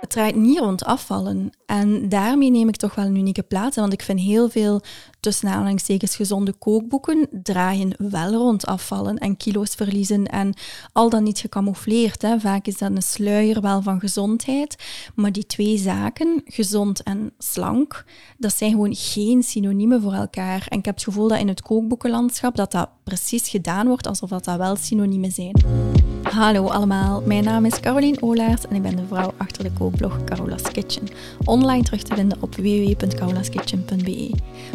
Het draait niet rond afvallen. En daarmee neem ik toch wel een unieke plaats. Want ik vind heel veel tussen aanhalingstekens gezonde kookboeken draaien wel rond afvallen en kilo's verliezen. En al dan niet gecamoufleerd. Hè. Vaak is dat een sluier wel van gezondheid. Maar die twee zaken, gezond en slank, dat zijn gewoon geen synoniemen voor elkaar. En ik heb het gevoel dat in het kookboekenlandschap dat dat precies gedaan wordt alsof dat, dat wel synoniemen zijn. Hallo allemaal, mijn naam is Caroline Olaert en ik ben de vrouw achter de kookblog Carola's Kitchen. Online terug te vinden op www.carolaskitchen.be.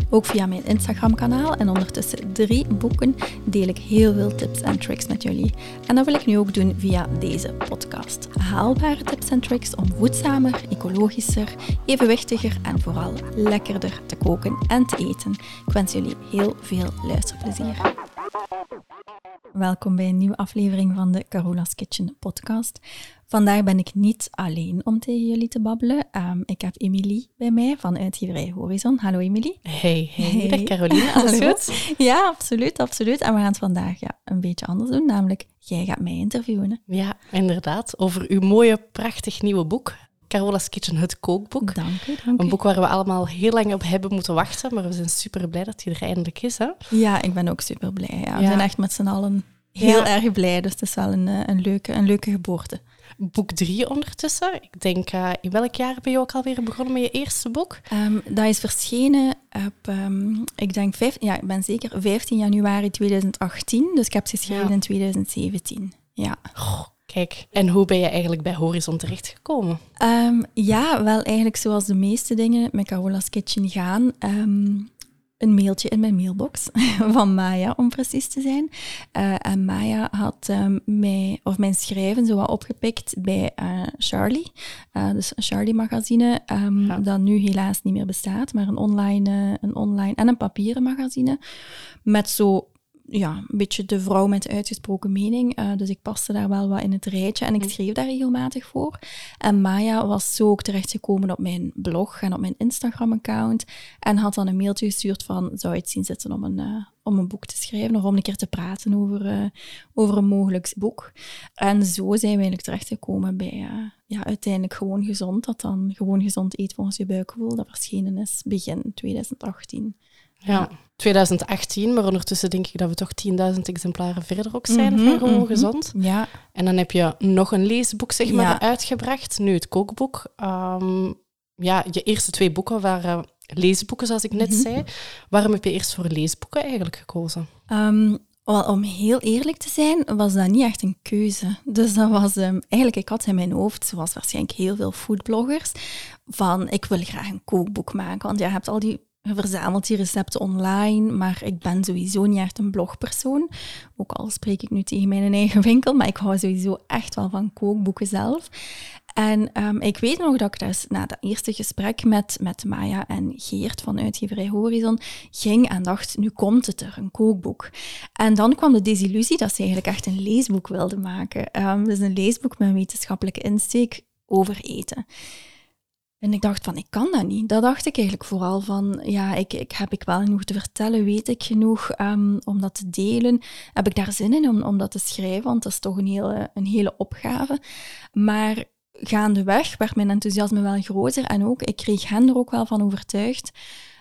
Ook via mijn Instagram-kanaal en ondertussen drie boeken deel ik heel veel tips en tricks met jullie. En dat wil ik nu ook doen via deze podcast. Haalbare tips en tricks om voedzamer, ecologischer, evenwichtiger en vooral lekkerder te koken en te eten. Ik wens jullie heel veel luisterplezier. Welkom bij een nieuwe aflevering van de Carola's Kitchen podcast. Vandaag ben ik niet alleen om tegen jullie te babbelen. Um, ik heb Emilie bij mij van Uitgeverij Horizon. Hallo Emilie. Hey, hey. hey. Caroline. Alles goed? Ja, absoluut, absoluut. En we gaan het vandaag ja, een beetje anders doen, namelijk jij gaat mij interviewen. Ja, inderdaad. Over uw mooie, prachtig nieuwe boek. Carola's Kitchen, het kookboek. Dank u, dank Een boek waar we allemaal heel lang op hebben moeten wachten, maar we zijn super blij dat hij er eindelijk is. Hè? Ja, ik ben ook super blij. Ja. We zijn echt met z'n allen heel erg blij, dus het is wel een, een, leuke, een leuke geboorte. Boek drie ondertussen. Ik denk, uh, in welk jaar ben je ook alweer begonnen met je eerste boek? Um, dat is verschenen op, um, ik denk, vijf, ja, ik ben zeker 15 januari 2018. Dus ik heb ze geschreven in 2017. Ja. Oh, kijk, en hoe ben je eigenlijk bij Horizon terechtgekomen? Um, ja, wel eigenlijk zoals de meeste dingen met Carola's Kitchen gaan een mailtje in mijn mailbox van Maya, om precies te zijn. Uh, en Maya had um, mij, of mijn schrijven zo wat opgepikt bij uh, Charlie, uh, dus een Charlie-magazine, um, ja. dat nu helaas niet meer bestaat, maar een online, een online en een papieren magazine, met zo ja, een beetje de vrouw met uitgesproken mening. Uh, dus ik paste daar wel wat in het rijtje en ik schreef daar regelmatig voor. En Maya was zo ook terechtgekomen op mijn blog en op mijn Instagram-account. En had dan een mailtje gestuurd van, zou je het zien zitten om een, uh, om een boek te schrijven of om een keer te praten over, uh, over een mogelijk boek. En zo zijn we eigenlijk terechtgekomen bij ja, uiteindelijk Gewoon Gezond. Dat dan Gewoon Gezond eet volgens je buikgevoel. Dat verschenen is begin 2018. Ja, 2018, maar ondertussen denk ik dat we toch 10.000 exemplaren verder ook zijn mm -hmm, van Gewoon mm -hmm. Gezond. Ja. En dan heb je nog een leesboek zeg maar, ja. uitgebracht, nu het kookboek. Um, ja, je eerste twee boeken waren leesboeken, zoals ik net mm -hmm. zei. Waarom heb je eerst voor leesboeken eigenlijk gekozen? Um, wel, om heel eerlijk te zijn, was dat niet echt een keuze. Dus dat was um, eigenlijk, ik had in mijn hoofd, zoals waarschijnlijk heel veel foodbloggers, van ik wil graag een kookboek maken. Want je hebt al die verzamelt die recepten online, maar ik ben sowieso niet echt een blogpersoon. Ook al spreek ik nu tegen mijn eigen winkel, maar ik hou sowieso echt wel van kookboeken zelf. En um, ik weet nog dat ik dus na dat eerste gesprek met, met Maya en Geert van Uitgeverij Horizon ging en dacht, nu komt het er, een kookboek. En dan kwam de desillusie dat ze eigenlijk echt een leesboek wilden maken. Um, dus een leesboek met wetenschappelijke insteek over eten. En ik dacht van, ik kan dat niet. Dat dacht ik eigenlijk vooral van, ja, ik, ik heb ik wel genoeg te vertellen, weet ik genoeg um, om dat te delen. Heb ik daar zin in om, om dat te schrijven, want dat is toch een hele, een hele opgave. Maar gaandeweg werd mijn enthousiasme wel groter en ook, ik kreeg hen er ook wel van overtuigd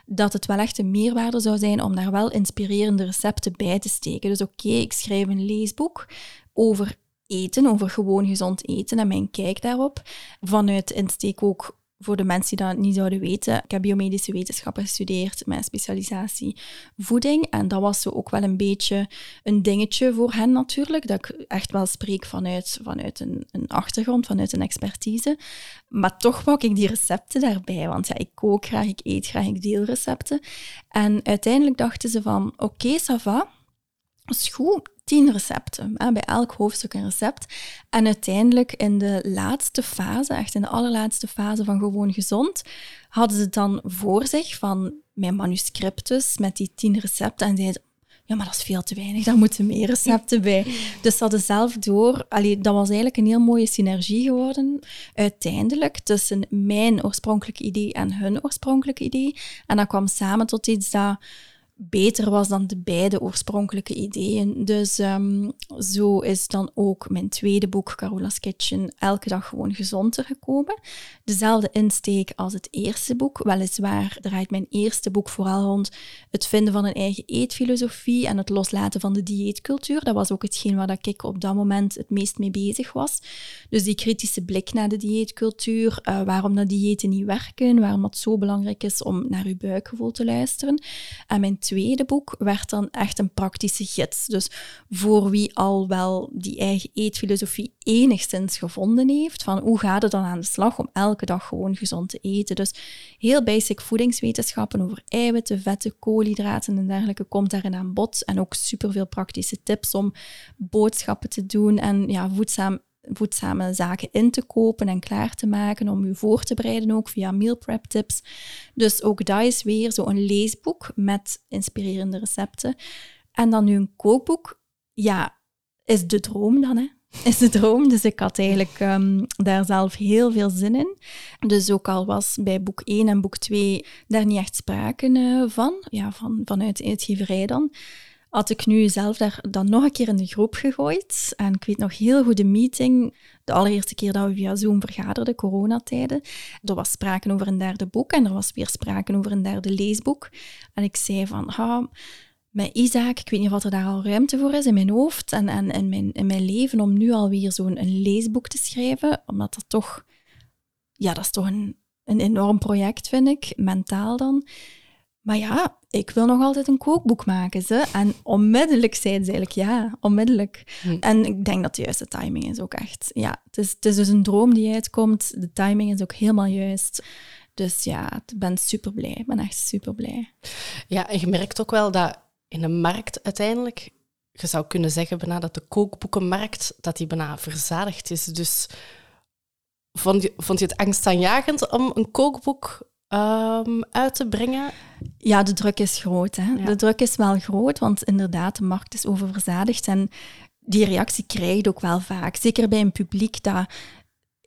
dat het wel echt een meerwaarde zou zijn om daar wel inspirerende recepten bij te steken. Dus oké, ik schrijf een leesboek over eten, over gewoon gezond eten en mijn kijk daarop. Vanuit insteek ook voor de mensen die dat niet zouden weten, ik heb biomedische wetenschappen gestudeerd met specialisatie voeding. En dat was zo ook wel een beetje een dingetje voor hen natuurlijk, dat ik echt wel spreek vanuit, vanuit een, een achtergrond, vanuit een expertise. Maar toch wou ik die recepten daarbij, want ja, ik kook graag, ik eet graag, ik deel recepten. En uiteindelijk dachten ze van, oké, okay, ça va, is goed, tien recepten. Bij elk hoofdstuk een recept. En uiteindelijk in de laatste fase, echt in de allerlaatste fase van Gewoon Gezond, hadden ze dan voor zich van mijn manuscriptus met die tien recepten en zeiden ja, maar dat is veel te weinig, daar moeten meer recepten bij. Dus ze hadden zelf door, allee, dat was eigenlijk een heel mooie synergie geworden, uiteindelijk, tussen mijn oorspronkelijke idee en hun oorspronkelijke idee. En dat kwam samen tot iets dat beter was dan de beide oorspronkelijke ideeën. Dus um, zo is dan ook mijn tweede boek, Carola's Kitchen, elke dag gewoon gezonder gekomen. Dezelfde insteek als het eerste boek. Weliswaar draait mijn eerste boek vooral rond het vinden van een eigen eetfilosofie en het loslaten van de dieetcultuur. Dat was ook hetgeen waar ik op dat moment het meest mee bezig was. Dus die kritische blik naar de dieetcultuur, uh, waarom dat diëten niet werken, waarom het zo belangrijk is om naar uw buikgevoel te luisteren. En mijn tweede boek werd dan echt een praktische gids. Dus voor wie al wel die eigen eetfilosofie enigszins gevonden heeft, van hoe gaat het dan aan de slag om elke dag gewoon gezond te eten. Dus heel basic voedingswetenschappen over eiwitten, vetten, koolhydraten en dergelijke komt daarin aan bod. En ook superveel praktische tips om boodschappen te doen en ja, voedzaam voedzame zaken in te kopen en klaar te maken om u voor te bereiden ook via meal prep tips. Dus ook dat is weer zo'n leesboek met inspirerende recepten. En dan nu een kookboek. Ja, is de droom dan, hè? Is de droom. Dus ik had eigenlijk um, daar zelf heel veel zin in. Dus ook al was bij boek 1 en boek 2 daar niet echt sprake uh, van, ja, van, vanuit de uitgeverij dan, had ik nu zelf daar dan nog een keer in de groep gegooid. En ik weet nog heel goed de meeting, de allereerste keer dat we via Zoom vergaderden, coronatijden. Er was sprake over een derde boek en er was weer sprake over een derde leesboek. En ik zei van, ha, met Isaac, ik weet niet of er daar al ruimte voor is in mijn hoofd en, en in, mijn, in mijn leven om nu alweer zo'n leesboek te schrijven, omdat dat toch, ja, dat is toch een, een enorm project, vind ik, mentaal dan. Maar ja, ik wil nog altijd een kookboek maken. Ze. En onmiddellijk zeiden ze eigenlijk ja, onmiddellijk. Hm. En ik denk dat de juiste timing is ook echt. Ja, het is, het is dus een droom die uitkomt. De timing is ook helemaal juist. Dus ja, ik ben super blij. Ik ben echt super blij. Ja, en je merkt ook wel dat in de markt uiteindelijk, je zou kunnen zeggen bijna dat de kookboekenmarkt, dat die bijna verzadigd is. Dus vond je, vond je het angstaanjagend om een kookboek um, uit te brengen? Ja, de druk is groot. Hè? De druk is wel groot, want inderdaad, de markt is oververzadigd. En die reactie krijg je ook wel vaak. Zeker bij een publiek dat...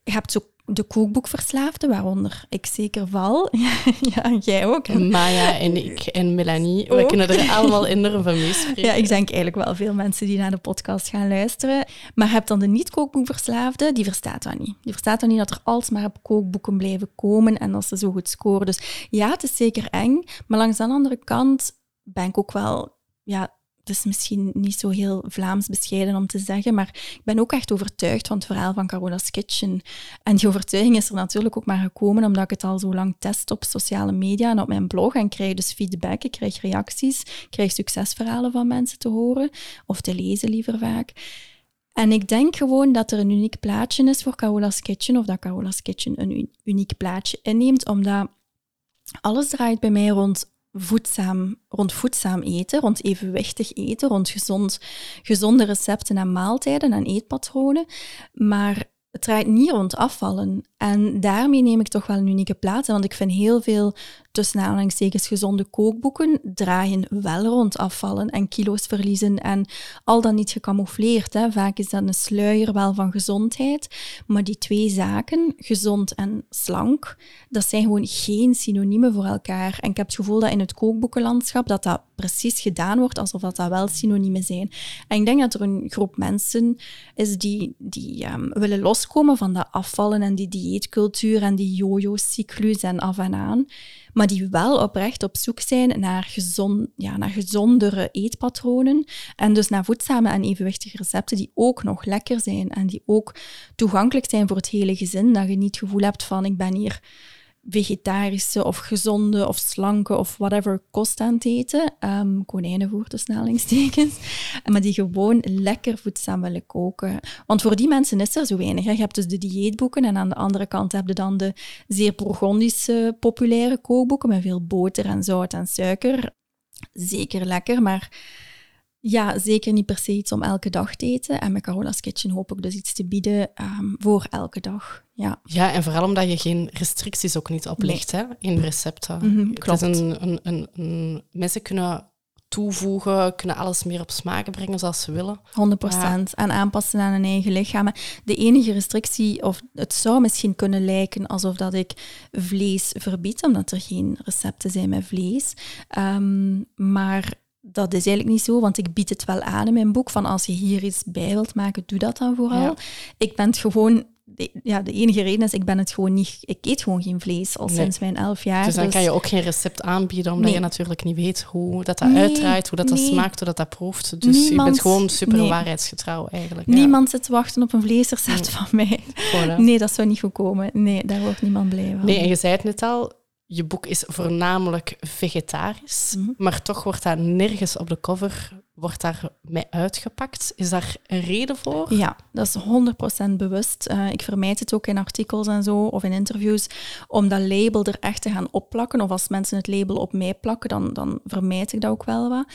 Je hebt zo de kookboekverslaafden, waaronder ik zeker val. ja, jij ook. Maya en ik en Melanie, we kunnen er allemaal enorm van meespreken. Ja, ik denk eigenlijk wel veel mensen die naar de podcast gaan luisteren. Maar heb dan de niet-kookboekverslaafde, die verstaat dat niet. Die verstaat dan niet dat er alsmaar op kookboeken blijven komen en dat ze zo goed scoren. Dus ja, het is zeker eng. Maar langs de andere kant ben ik ook wel ja, het is misschien niet zo heel Vlaams bescheiden om te zeggen, maar ik ben ook echt overtuigd van het verhaal van Carola's Kitchen. En die overtuiging is er natuurlijk ook maar gekomen omdat ik het al zo lang test op sociale media en op mijn blog en krijg dus feedback, ik krijg reacties, ik krijg succesverhalen van mensen te horen, of te lezen liever vaak. En ik denk gewoon dat er een uniek plaatje is voor Carola's Kitchen, of dat Carola's Kitchen een uniek plaatje inneemt, omdat alles draait bij mij rond voedzaam, rond voedzaam eten, rond evenwichtig eten, rond gezond, gezonde recepten en maaltijden en eetpatronen. Maar het draait niet rond afvallen. En daarmee neem ik toch wel een unieke plaats. Want ik vind heel veel tussen aanhalingstekens gezonde kookboeken draaien wel rond afvallen en kilo's verliezen en al dan niet gecamoufleerd. Hè. Vaak is dat een sluier wel van gezondheid, maar die twee zaken, gezond en slank, dat zijn gewoon geen synoniemen voor elkaar. En ik heb het gevoel dat in het kookboekenlandschap dat dat precies gedaan wordt alsof dat, dat wel synoniemen zijn. En ik denk dat er een groep mensen is die, die um, willen loskomen van dat afvallen en die dieetcultuur en die yo-yo-cyclus en af en aan maar die wel oprecht op zoek zijn naar, gezond, ja, naar gezondere eetpatronen en dus naar voedzame en evenwichtige recepten die ook nog lekker zijn en die ook toegankelijk zijn voor het hele gezin, dat je niet het gevoel hebt van ik ben hier vegetarische of gezonde of slanke of whatever kost aan het eten. Um, konijnenvoer, snellingstekens. Maar die gewoon lekker voedzaam willen koken. Want voor die mensen is er zo weinig. Hè. Je hebt dus de dieetboeken en aan de andere kant heb je dan de zeer Bourgondische populaire kookboeken met veel boter en zout en suiker. Zeker lekker, maar ja, zeker niet per se iets om elke dag te eten. En met Carola's Kitchen hoop ik dus iets te bieden um, voor elke dag. Ja. ja, en vooral omdat je geen restricties ook niet oplegt hè, in recepten. Mm klopt. een, een, een, mensen kunnen toevoegen, kunnen alles meer op smaak brengen zoals ze willen. 100% en aanpassen aan hun eigen lichaam. De enige restrictie, of het zou misschien kunnen lijken alsof dat ik vlees verbied, omdat er geen recepten zijn met vlees. Ehm, maar dat is eigenlijk niet zo, want ik bied het wel aan in mijn boek. Van als je hier iets bij wilt maken, doe dat dan vooral. Ik ben het gewoon de, ja, de enige reden is, ik ben het gewoon niet... Ik eet gewoon geen vlees al sinds mijn elf jaar. Dus dan dus kan je ook geen recept aanbieden, omdat je natuurlijk niet weet hoe dat, dat uitdraait, hoe dat, dat smaakt, hoe dat dat proeft. Dus je bent gewoon super waarheidsgetrouw eigenlijk. Niemand zit te wachten op een vleesrecept van mij. nee, dat zou niet goed komen. Nee, daar wordt niemand blij van. Nee, en je zei het net al, je boek is voornamelijk vegetarisch, mhm. maar toch wordt dat nergens op de cover wordt daar mee uitgepakt. Is daar een reden voor? Ja, dat is 100% bewust. Uh, ik vermijd het ook in artikels en zo, of in interviews, om dat label er echt te gaan opplakken. Of als mensen het label op mij plakken, dan, dan vermijd ik dat ook wel wat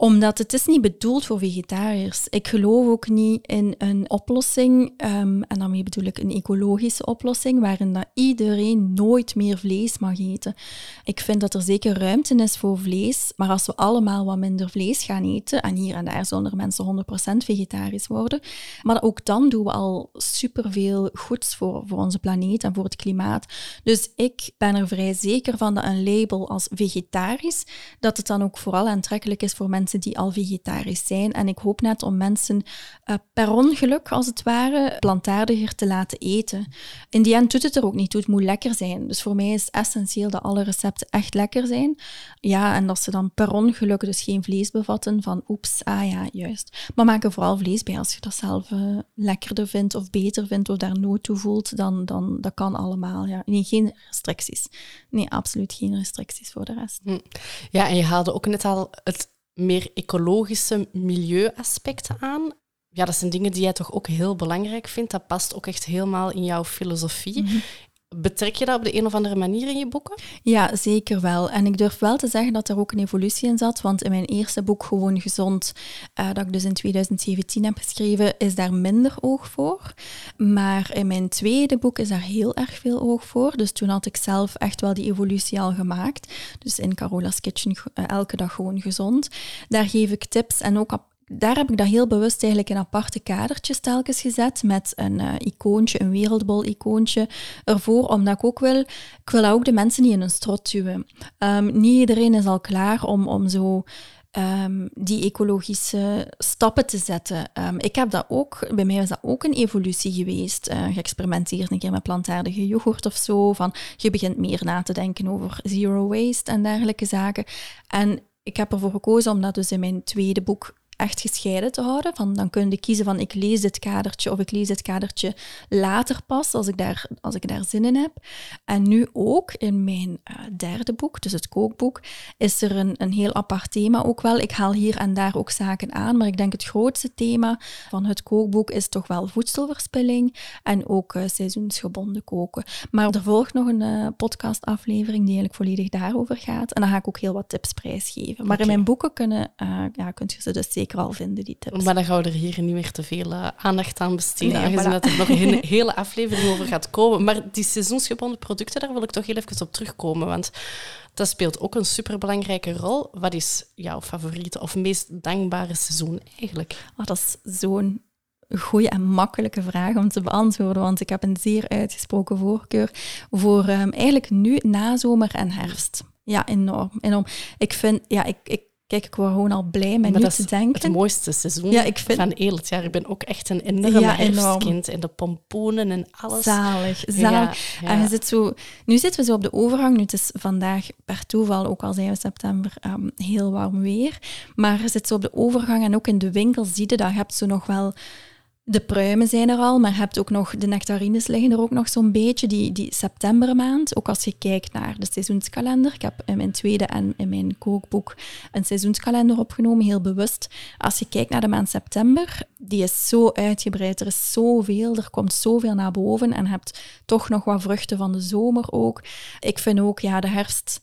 omdat het is niet bedoeld voor vegetariërs. Ik geloof ook niet in een oplossing, um, en daarmee bedoel ik een ecologische oplossing, waarin dat iedereen nooit meer vlees mag eten. Ik vind dat er zeker ruimte is voor vlees, maar als we allemaal wat minder vlees gaan eten, en hier en daar zullen er mensen 100% vegetarisch worden, maar ook dan doen we al superveel goeds voor, voor onze planeet en voor het klimaat. Dus ik ben er vrij zeker van dat een label als vegetarisch, dat het dan ook vooral aantrekkelijk is voor mensen die al vegetarisch zijn. En ik hoop net om mensen uh, per ongeluk, als het ware, plantaardiger te laten eten. In die end doet het er ook niet toe. Het moet lekker zijn. Dus voor mij is het essentieel dat alle recepten echt lekker zijn. Ja, en dat ze dan per ongeluk dus geen vlees bevatten van oeps, ah ja, juist. Maar maak er vooral vlees bij als je dat zelf uh, lekkerder vindt of beter vindt of daar nood toe voelt, dan, dan dat kan allemaal. Ja. Geen restricties. Nee, absoluut geen restricties voor de rest. Hm. Ja, en je haalde ook net al het meer ecologische milieuaspecten aan. Ja, dat zijn dingen die jij toch ook heel belangrijk vindt. Dat past ook echt helemaal in jouw filosofie. Mhm. Betrek je dat op de een of andere manier in je boeken? Ja, zeker wel. En ik durf wel te zeggen dat er ook een evolutie in zat, want in mijn eerste boek, Gewoon Gezond, uh, dat ik dus in 2017 heb geschreven, is daar minder oog voor. Maar in mijn tweede boek is daar heel erg veel oog voor. Dus toen had ik zelf echt wel die evolutie al gemaakt. Dus in Carola's Kitchen, uh, elke dag gewoon gezond. Daar geef ik tips en ook daar heb ik dat heel bewust eigenlijk in aparte kadertjes telkens gezet met een uh, icoontje, een wereldbol-icoontje ervoor, omdat ik ook wil, ik wil ook de mensen niet in een strot duwen. Um, niet iedereen is al klaar om, om zo um, die ecologische stappen te zetten. Um, ik heb dat ook, bij mij was dat ook een evolutie geweest. Uh, een keer met plantaardige yoghurt of zo. Van, je begint meer na te denken over zero waste en dergelijke zaken. En ik heb ervoor gekozen om dat dus in mijn tweede boek echt gescheiden te houden. Van, dan kun je kiezen van ik lees dit kadertje of ik lees dit kadertje later pas, als ik daar, als ik daar zin in heb. En nu ook in mijn uh, derde boek, dus het kookboek, is er een, een heel apart thema ook wel. Ik haal hier en daar ook zaken aan, maar ik denk het grootste thema van het kookboek is toch wel voedselverspilling en ook uh, seizoensgebonden koken. Maar er volgt nog een uh, podcastaflevering die eigenlijk volledig daarover gaat. En dan ga ik ook heel wat tips prijsgeven. Maar in mijn boeken kunnen, ja, kunt je ze dus zeker zeker vinden, die tips. Maar dan gaan we er hier niet meer te veel uh, aandacht aan besteden, nee, aangezien dat er nog een hele aflevering over gaat komen. Maar die seizoensgebonden producten, daar wil ik toch heel even op terugkomen, want dat speelt ook een superbelangrijke rol. Wat is jouw favoriete of meest dankbare seizoen eigenlijk? Oh, dat is zo'n goede en makkelijke vraag om te beantwoorden, want ik heb een zeer uitgesproken voorkeur voor um, eigenlijk nu nazomer en herfst. Ja, enorm, enorm. Ik vind, ja, ik, ik Kijk, ik word gewoon al blij met nu te denken. Het mooiste seizoen ja, ik vind... van heel het jaar. Ik ben ook echt een enorme ja, herfstkind. En de pompoenen en alles. Zalig, zalig. En je zit zo... Nu zitten we zo op de overgang. Nu, het is vandaag per toeval, ook al zijn we september, ehm, heel warm weer. Maar je zit zo op de overgang en ook in de winkel zie je dat. Je hebt zo nog wel de pruimen zijn er al, maar hebt ook nog de nectarines liggen er ook nog zo'n beetje, die, die septembermaand. Ook als je kijkt naar de seizoenskalender. Ik heb in mijn tweede en in mijn kookboek een seizoenskalender opgenomen, heel bewust. Als je kijkt naar de maand september, die is zo uitgebreid. Er is zoveel, er komt zoveel naar boven en hebt toch nog wat vruchten van de zomer ook. Ik vind ook, ja, de herfst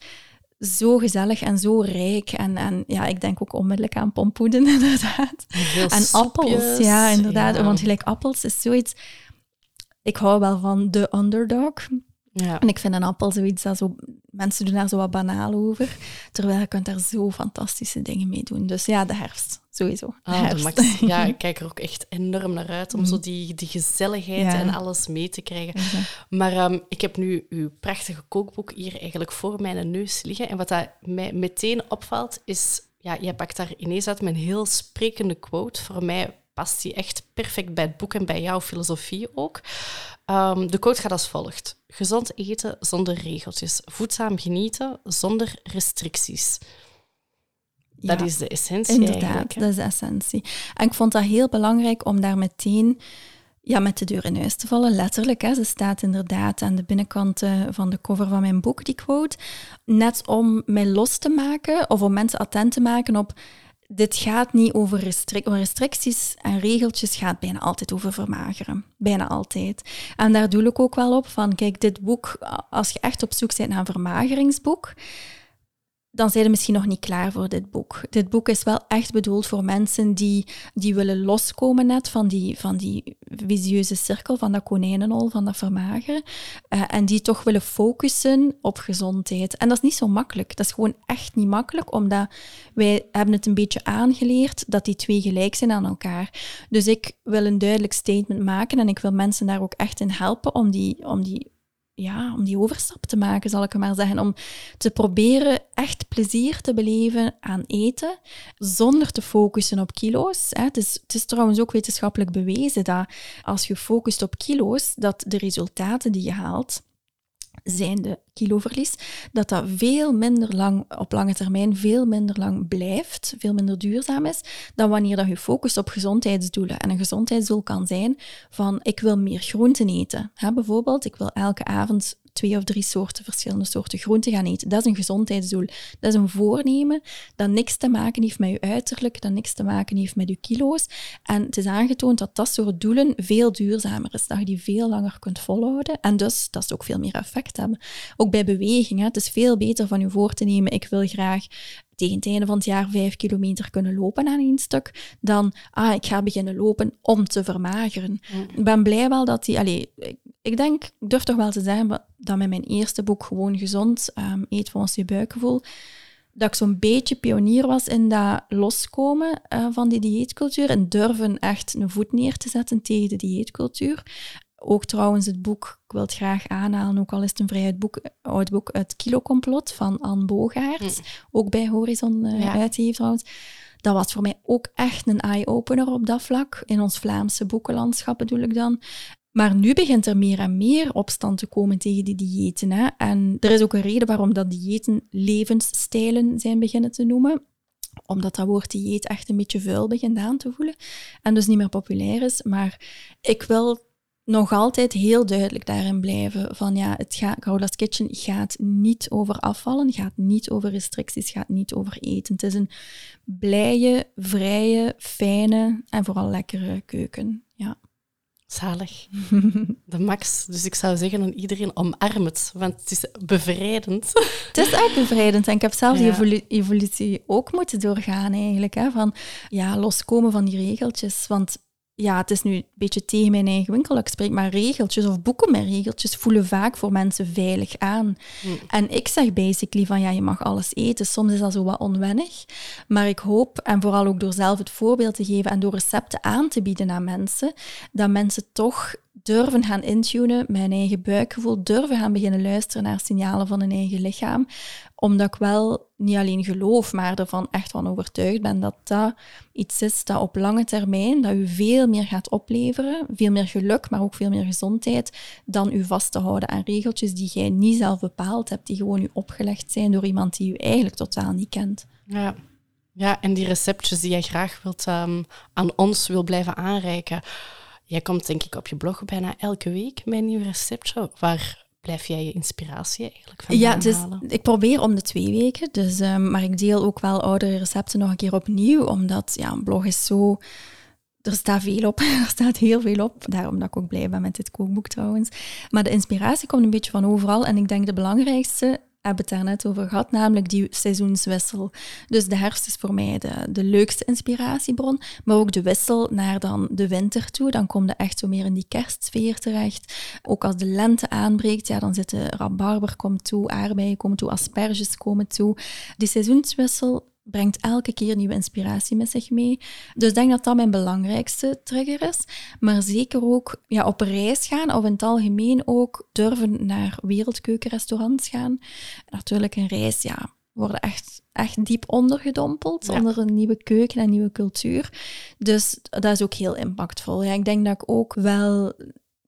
zo gezellig en zo rijk. En, en ja, ik denk ook onmiddellijk aan pompoenen, inderdaad. en appels, ja, inderdaad. Want gelijk appels is zoiets... Ik hou wel van de underdog. Ja. En ik vind een appel zoiets dat zo mensen doen daar zo wat banaal over. Terwijl je kunt daar zo fantastische dingen mee doen. Dus ja, de herfst, sowieso. De Ah, herfst. Ja, ik kijk er ook echt enorm naar uit om zo die, die gezelligheid Ja. en alles mee te krijgen. Exact. Maar ehm, ik heb nu uw prachtige kookboek hier eigenlijk voor mijn neus liggen. En wat dat mij meteen opvalt, is... Ja, jij pakt daar ineens uit met een heel sprekende quote. Voor mij past die echt perfect bij het boek en bij jouw filosofie ook. Ehm, de quote gaat als volgt. Gezond eten zonder regeltjes. Voedzaam genieten zonder restricties. Dat Ja. is de essentie Inderdaad, dat is de essentie. En ik vond dat heel belangrijk om daar meteen ja, met de deur in huis te vallen, letterlijk. Hè. Ze staat inderdaad aan de binnenkant van de cover van mijn boek, die quote. Net om mij los te maken of om mensen attent te maken op... Dit gaat niet over restric- restricties en regeltjes, gaat bijna altijd over vermageren. Bijna altijd. En daar doe ik ook wel op van, kijk, dit boek, als je echt op zoek bent naar een vermageringsboek, dan zijn je misschien nog niet klaar voor dit boek. Dit boek is wel echt bedoeld voor mensen die, die willen loskomen net van die, van die visieuze cirkel, van dat konijnenhol, van dat vermageren. eh, en die toch willen focussen op gezondheid. En dat is niet zo makkelijk. Dat is gewoon echt niet makkelijk, omdat wij hebben het een beetje aangeleerd dat die twee gelijk zijn aan elkaar. Dus ik wil een duidelijk statement maken en ik wil mensen daar ook echt in helpen om die, om die ja, om die overstap te maken, zal ik maar zeggen. Om te proberen echt plezier te beleven aan eten, zonder te focussen op kilo's. Het, is, het is trouwens ook wetenschappelijk bewezen dat als je focust op kilo's, dat de resultaten die je haalt, zijnde kiloverlies, dat dat veel minder lang, op lange termijn, veel minder lang blijft, veel minder duurzaam is, dan wanneer dat je focust op gezondheidsdoelen. En een gezondheidsdoel kan zijn van, ik wil meer groenten eten. Hè, bijvoorbeeld, ik wil elke avond twee of drie soorten, verschillende soorten groenten gaan eten. Dat is een gezondheidsdoel. Dat is een voornemen dat niks te maken heeft met je uiterlijk, dat niks te maken heeft met je kilo's. En het is aangetoond dat dat soort doelen veel duurzamer is, dat je die veel langer kunt volhouden en dus dat ze ook veel meer effect hebben. Ook bij beweging, hè. het is veel beter van je voor te nemen, ik wil graag tegen het einde van het jaar vijf kilometer kunnen lopen aan één stuk, dan, ah, ik ga beginnen lopen om te vermageren. Ik ben blij wel dat die, allee, ik, ik denk, ik durf toch wel te zeggen, dat met mijn eerste boek Gewoon Gezond, ehm, Eet volgens je buikgevoel, dat ik zo'n beetje pionier was in dat loskomen eh, van die dieetcultuur en durven echt een voet neer te zetten tegen de dieetcultuur. Ook trouwens het boek, ik wil het graag aanhalen, ook al is het een vrij oud boek, oud boek Het Kilocomplot van Anne Bogaerts, ook bij Horizon Ja. uitgegeven trouwens. Dat was voor mij ook echt een eye-opener op dat vlak. In ons Vlaamse boekenlandschap bedoel ik dan. Maar nu begint er meer en meer opstand te komen tegen die diëten. Hè? En er is ook een reden waarom dat diëten levensstijlen zijn beginnen te noemen omdat dat woord dieet echt een beetje vuil begint aan te voelen en dus niet meer populair is. Maar ik wil nog altijd heel duidelijk daarin blijven van ja, het gaat, Carola's Kitchen gaat niet over afvallen, gaat niet over restricties, gaat niet over eten. Het is een blije, vrije, fijne en vooral lekkere keuken. Ja. Zalig. De max. Dus ik zou zeggen aan iedereen, omarm het. Want het is bevrijdend. Het is echt bevrijdend. En ik heb zelf die Ja. evolutie ook moeten doorgaan eigenlijk. Hè? Van ja, loskomen van die regeltjes. Want ja, het is nu een beetje tegen mijn eigen winkel dat ik spreek, maar regeltjes of boeken met regeltjes voelen vaak voor mensen veilig aan. En ik zeg basically van ja, je mag alles eten. Soms is dat zo wat onwennig. Maar ik hoop, en vooral ook door zelf het voorbeeld te geven en door recepten aan te bieden aan mensen, dat mensen toch durven gaan intunen hun eigen buikgevoel, durven gaan beginnen luisteren naar signalen van hun eigen lichaam. Omdat ik wel niet alleen geloof, maar ervan echt van overtuigd ben dat dat iets is dat op lange termijn dat u veel meer gaat opleveren, veel meer geluk, maar ook veel meer gezondheid, dan u vast te houden aan regeltjes die jij niet zelf bepaald hebt, die gewoon u opgelegd zijn door iemand die u eigenlijk totaal niet kent. Ja. ja, en die receptjes die jij graag wilt, ehm, aan ons wil blijven aanreiken. Jij komt denk ik op je blog bijna elke week met een nieuw receptje. Waar blijf jij je inspiratie eigenlijk van Ja, dus ik probeer om de twee weken, dus, ehm, maar ik deel ook wel oudere recepten nog een keer opnieuw, omdat ja, een blog is zo... Er staat veel op, er staat heel veel op. Daarom dat ik ook blij ben met dit kookboek trouwens. Maar de inspiratie komt een beetje van overal. En ik denk de belangrijkste hebben het daar net over gehad, namelijk die seizoenswissel. Dus de herfst is voor mij de, de leukste inspiratiebron, maar ook de wissel naar dan de winter toe. Dan kom je echt zo meer in die kerstsfeer terecht. Ook als de lente aanbreekt, ja, dan zitten rabarber komt toe, aardbeien komen toe, asperges komen toe. Die seizoenswissel brengt elke keer nieuwe inspiratie met zich mee. Dus ik denk dat dat mijn belangrijkste trigger is. Maar zeker ook ja, op reis gaan of in het algemeen ook durven naar wereldkeukenrestaurants gaan. Natuurlijk een reis, ja, worden echt, echt diep ondergedompeld onder een nieuwe keuken en nieuwe cultuur. Dus dat is ook heel impactvol. Ja, ik denk dat ik ook wel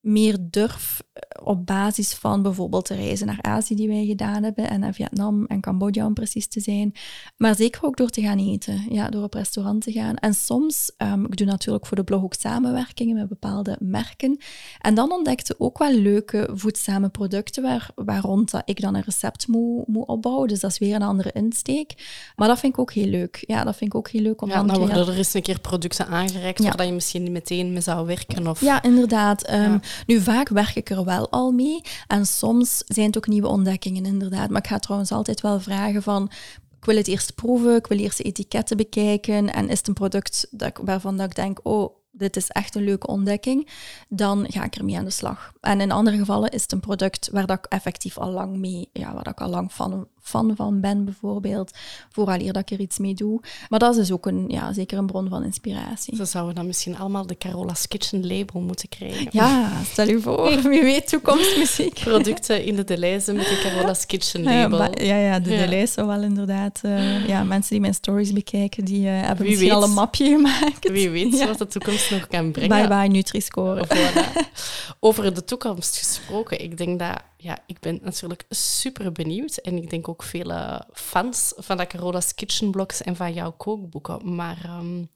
meer durf eh, op basis van bijvoorbeeld de reizen naar Azië die wij gedaan hebben en naar Vietnam en Cambodja om precies te zijn. Maar zeker ook door te gaan eten, ja, door op restaurant te gaan. En soms, um, ik doe natuurlijk voor de blog ook samenwerkingen met bepaalde merken. En dan ontdekte ook wel leuke voedzame producten waar, waar rond dat ik dan een recept moet, moet opbouwen. Dus dat is weer een andere insteek. Maar dat vind ik ook heel leuk. Ja, dat vind ik ook heel leuk om ja, dan, worden er eens een keer producten aangereikt ja. waar je misschien niet meteen mee zou werken. Of... Ja, inderdaad. Um, nu, vaak werk ik er wel al mee. En soms zijn het ook nieuwe ontdekkingen, inderdaad. Maar ik ga trouwens altijd wel vragen van... Ik wil het eerst proeven, ik wil eerst de etiketten bekijken. En is het een product dat waarvan dat ik denk... Oh, dit is echt een leuke ontdekking, dan ga ik ermee aan de slag. En in andere gevallen is het een product waar dat ik effectief al lang mee, ja, waar dat ik al lang van, fan van ben, bijvoorbeeld, vooraleer dat ik er iets mee doe. Maar dat is dus ook een, ja, zeker een bron van inspiratie. Zo zouden we dan misschien allemaal de Carola's Kitchen label moeten krijgen. Ja, stel je voor. Wie weet toekomstmuziek. Producten in de Deleuze met de Carola's Kitchen label. Ja, ja, de ja. Deleuze zou wel inderdaad... Uh, ja, mensen die mijn stories bekijken, die uh, hebben Wie misschien weet. al een mapje gemaakt. Wie weet ja. wat de toekomst nog kan brengen. Bye bye Nutri-score. Voilà. Over de toekomst gesproken, ik denk dat ja, ik ben natuurlijk super benieuwd. En ik denk ook vele fans van de Carola's Kitchen Blogs en van jouw kookboeken. Maar um,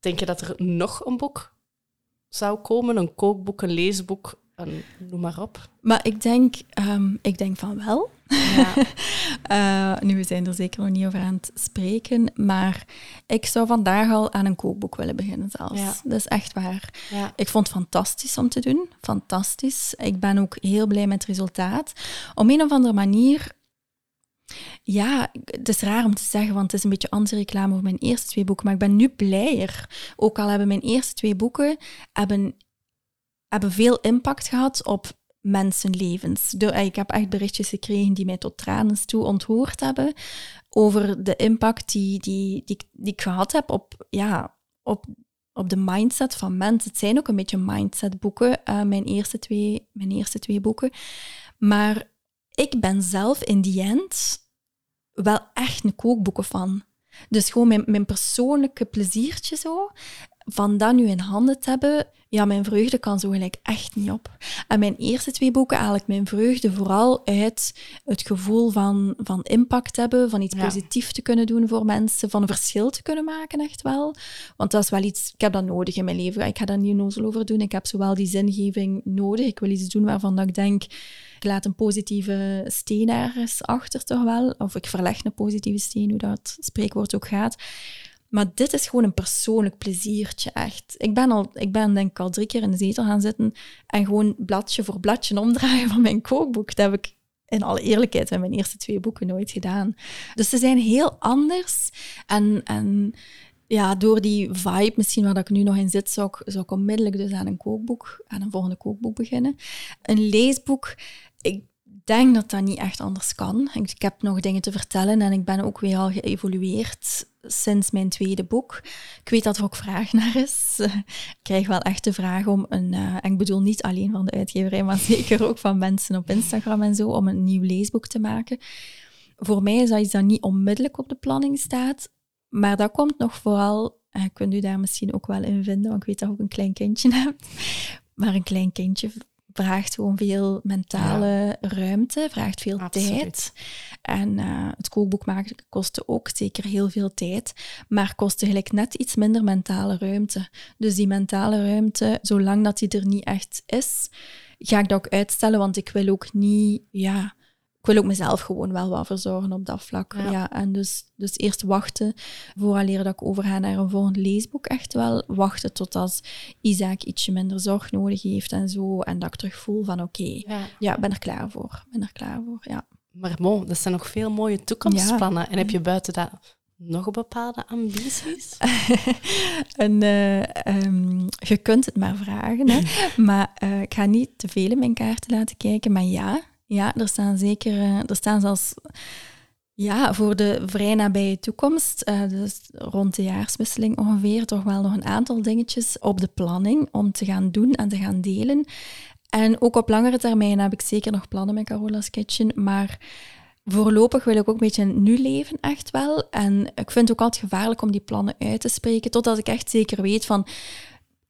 denk je dat er nog een boek zou komen? Een kookboek, een leesboek, een, noem maar op. Maar ik denk, um, ik denk van wel. Ja. uh, nu, we zijn er zeker nog niet over aan het spreken, maar ik zou vandaag al aan een kookboek willen beginnen zelfs. Ja. Dat is echt waar. Ja. Ik vond het fantastisch om te doen. Fantastisch. Ik ben ook heel blij met het resultaat. Op een of andere manier ja, het is raar om te zeggen, want het is een beetje anti-reclame voor mijn eerste twee boeken. Maar ik ben nu blijer. Ook al hebben mijn eerste twee boeken hebben, hebben veel impact gehad op mensenlevens. Eh, ik heb echt berichtjes gekregen die mij tot tranen toe ontroerd hebben over de impact die, die, die, die ik gehad heb op, ja, op, op de mindset van mensen. Het zijn ook een beetje mindset-boeken, uh, mijn, eerste twee, mijn eerste twee boeken. Maar ik ben zelf in die end wel echt een kookboeken van. Dus gewoon mijn, mijn persoonlijke pleziertje zo, van dat nu in handen te hebben, ja, mijn vreugde kan zo gelijk echt niet op. En mijn eerste twee boeken haal ik mijn vreugde vooral uit het gevoel van, van impact hebben, van iets ja. positiefs te kunnen doen voor mensen, van een verschil te kunnen maken, echt wel. Want dat is wel iets, ik heb dat nodig in mijn leven. Ik ga daar niet nozel over doen. Ik heb zowel die zingeving nodig. Ik wil iets doen waarvan dat ik denk, ik laat een positieve steen ergens achter toch wel. Of ik verleg een positieve steen, hoe dat spreekwoord ook gaat. Maar dit is gewoon een persoonlijk pleziertje, echt. Ik ben, al, ik ben denk ik al drie keer in de zetel gaan zitten en gewoon bladje voor bladje omdraaien van mijn kookboek. Dat heb ik in alle eerlijkheid met mijn eerste twee boeken nooit gedaan. Dus ze zijn heel anders. En, en ja, door die vibe misschien waar ik nu nog in zit, zou ik, onmiddellijk dus aan een kookboek, aan een volgende kookboek beginnen. Een leesboek, ik denk dat dat niet echt anders kan. Ik heb nog dingen te vertellen en ik ben ook weer al geëvolueerd sinds mijn tweede boek. Ik weet dat er ook vraag naar is. Ik krijg wel echt de vraag om een, uh, en ik bedoel niet alleen van de uitgeverij, maar zeker ook van mensen op Instagram en zo, om een nieuw leesboek te maken. Voor mij is dat iets dat niet onmiddellijk op de planning staat, maar dat komt nog vooral, en kunt u daar misschien ook wel in vinden, want ik weet dat je ook een klein kindje hebt, maar een klein kindje vraagt gewoon veel mentale ruimte, vraagt veel tijd. En uh, het kookboek maken kostte ook zeker heel veel tijd, maar kostte gelijk net iets minder mentale ruimte. Dus die mentale ruimte, zolang dat die er niet echt is, ga ik dat ook uitstellen, want ik wil ook niet, ja, ik wil ook mezelf gewoon wel wat verzorgen op dat vlak. Ja. en dus, dus eerst wachten, vooraleer dat ik overga naar een volgend leesboek, echt wel wachten tot als Isaac ietsje minder zorg nodig heeft en zo. En dat ik terug voel van oké, okay, ja. ja, ben er klaar voor. Ben er klaar voor, ja. Maar bon, dat zijn nog veel mooie toekomstplannen. En heb je buiten dat nog bepaalde ambities? en, uh, je kunt het maar vragen, hè? maar uh, ik ga niet te veel in mijn kaarten laten kijken. Maar ja, ja er staan zeker, uh, er staan zelfs ja, voor de vrij nabije toekomst, dus rond de jaarswisseling ongeveer, toch wel nog een aantal dingetjes op de planning om te gaan doen en te gaan delen. En ook op langere termijn heb ik zeker nog plannen met Carola's Kitchen, maar voorlopig wil ik ook een beetje nu leven, echt wel. En ik vind het ook altijd gevaarlijk om die plannen uit te spreken, totdat ik echt zeker weet van,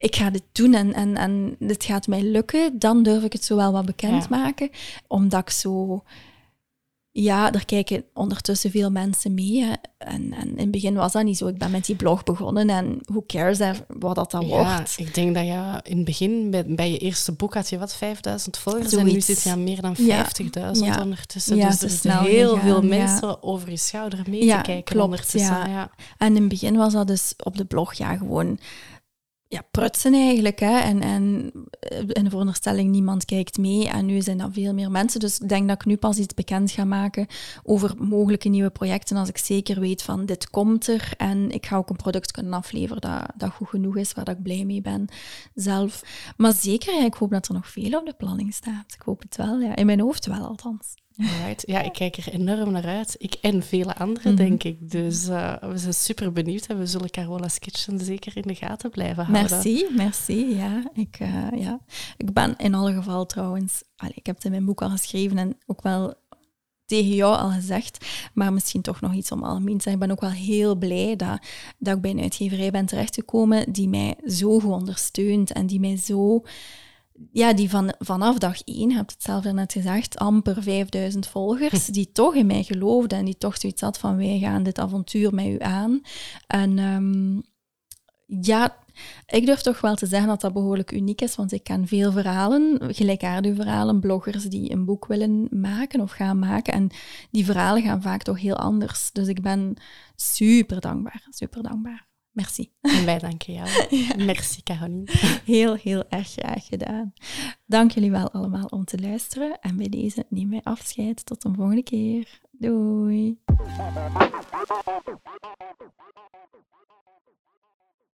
ik ga dit doen en, en, en dit gaat mij lukken. Dan durf ik het zo wel wat bekend maken, omdat ik zo ja, er kijken ondertussen veel mensen mee. En, en in het begin was dat niet zo. Ik ben met die blog begonnen en who cares wat dat dan ja, wordt. Ik denk dat je in het begin, bij, bij je eerste boek, had je wat, 5000 volgers. En nu zit je aan meer dan 50.000 ja. ondertussen. Ja, dus er zijn heel veel mensen over je schouder mee te kijken klopt, ondertussen. Ja. En in het begin was dat dus op de blog ja, gewoon ja, prutsen eigenlijk. Hè. En, en eh, in de veronderstelling, niemand kijkt mee. En nu zijn er veel meer mensen. Dus ik denk dat ik nu pas iets bekend ga maken over mogelijke nieuwe projecten. Als ik zeker weet van dit komt er. En ik ga ook een product kunnen afleveren dat, dat goed genoeg is, waar dat ik blij mee ben zelf. Maar zeker, ik hoop dat er nog veel op de planning staat. Ik hoop het wel, ja. In mijn hoofd wel althans. Right. Ja, ik kijk er enorm naar uit. Ik en vele anderen, mhm. denk ik. Dus uh, we zijn super benieuwd en we zullen Carola's Kitchen zeker in de gaten blijven houden. Merci, merci. Ja, ik, uh, ja. ik ben in alle geval trouwens... Allez, ik heb het in mijn boek al geschreven en ook wel tegen jou al gezegd, maar misschien toch nog iets om algemeen te zeggen. Ik ben ook wel heel blij dat, dat ik bij een uitgeverij ben terechtgekomen die mij zo goed ondersteunt en die mij zo ja, die van, vanaf dag één, heb het zelf net gezegd, amper 5000 volgers, die toch in mij geloofden en die toch zoiets had van wij gaan dit avontuur met u aan. En um, ja, ik durf toch wel te zeggen dat dat behoorlijk uniek is, want ik ken veel verhalen, gelijkaardige verhalen, bloggers die een boek willen maken of gaan maken. En die verhalen gaan vaak toch heel anders. Dus ik ben super dankbaar, super dankbaar. Merci. En wij danken jou. Merci, Caroline. Heel, heel erg graag gedaan. Dank jullie wel allemaal om te luisteren. En bij deze neem wij afscheid. Tot een volgende keer. Doei.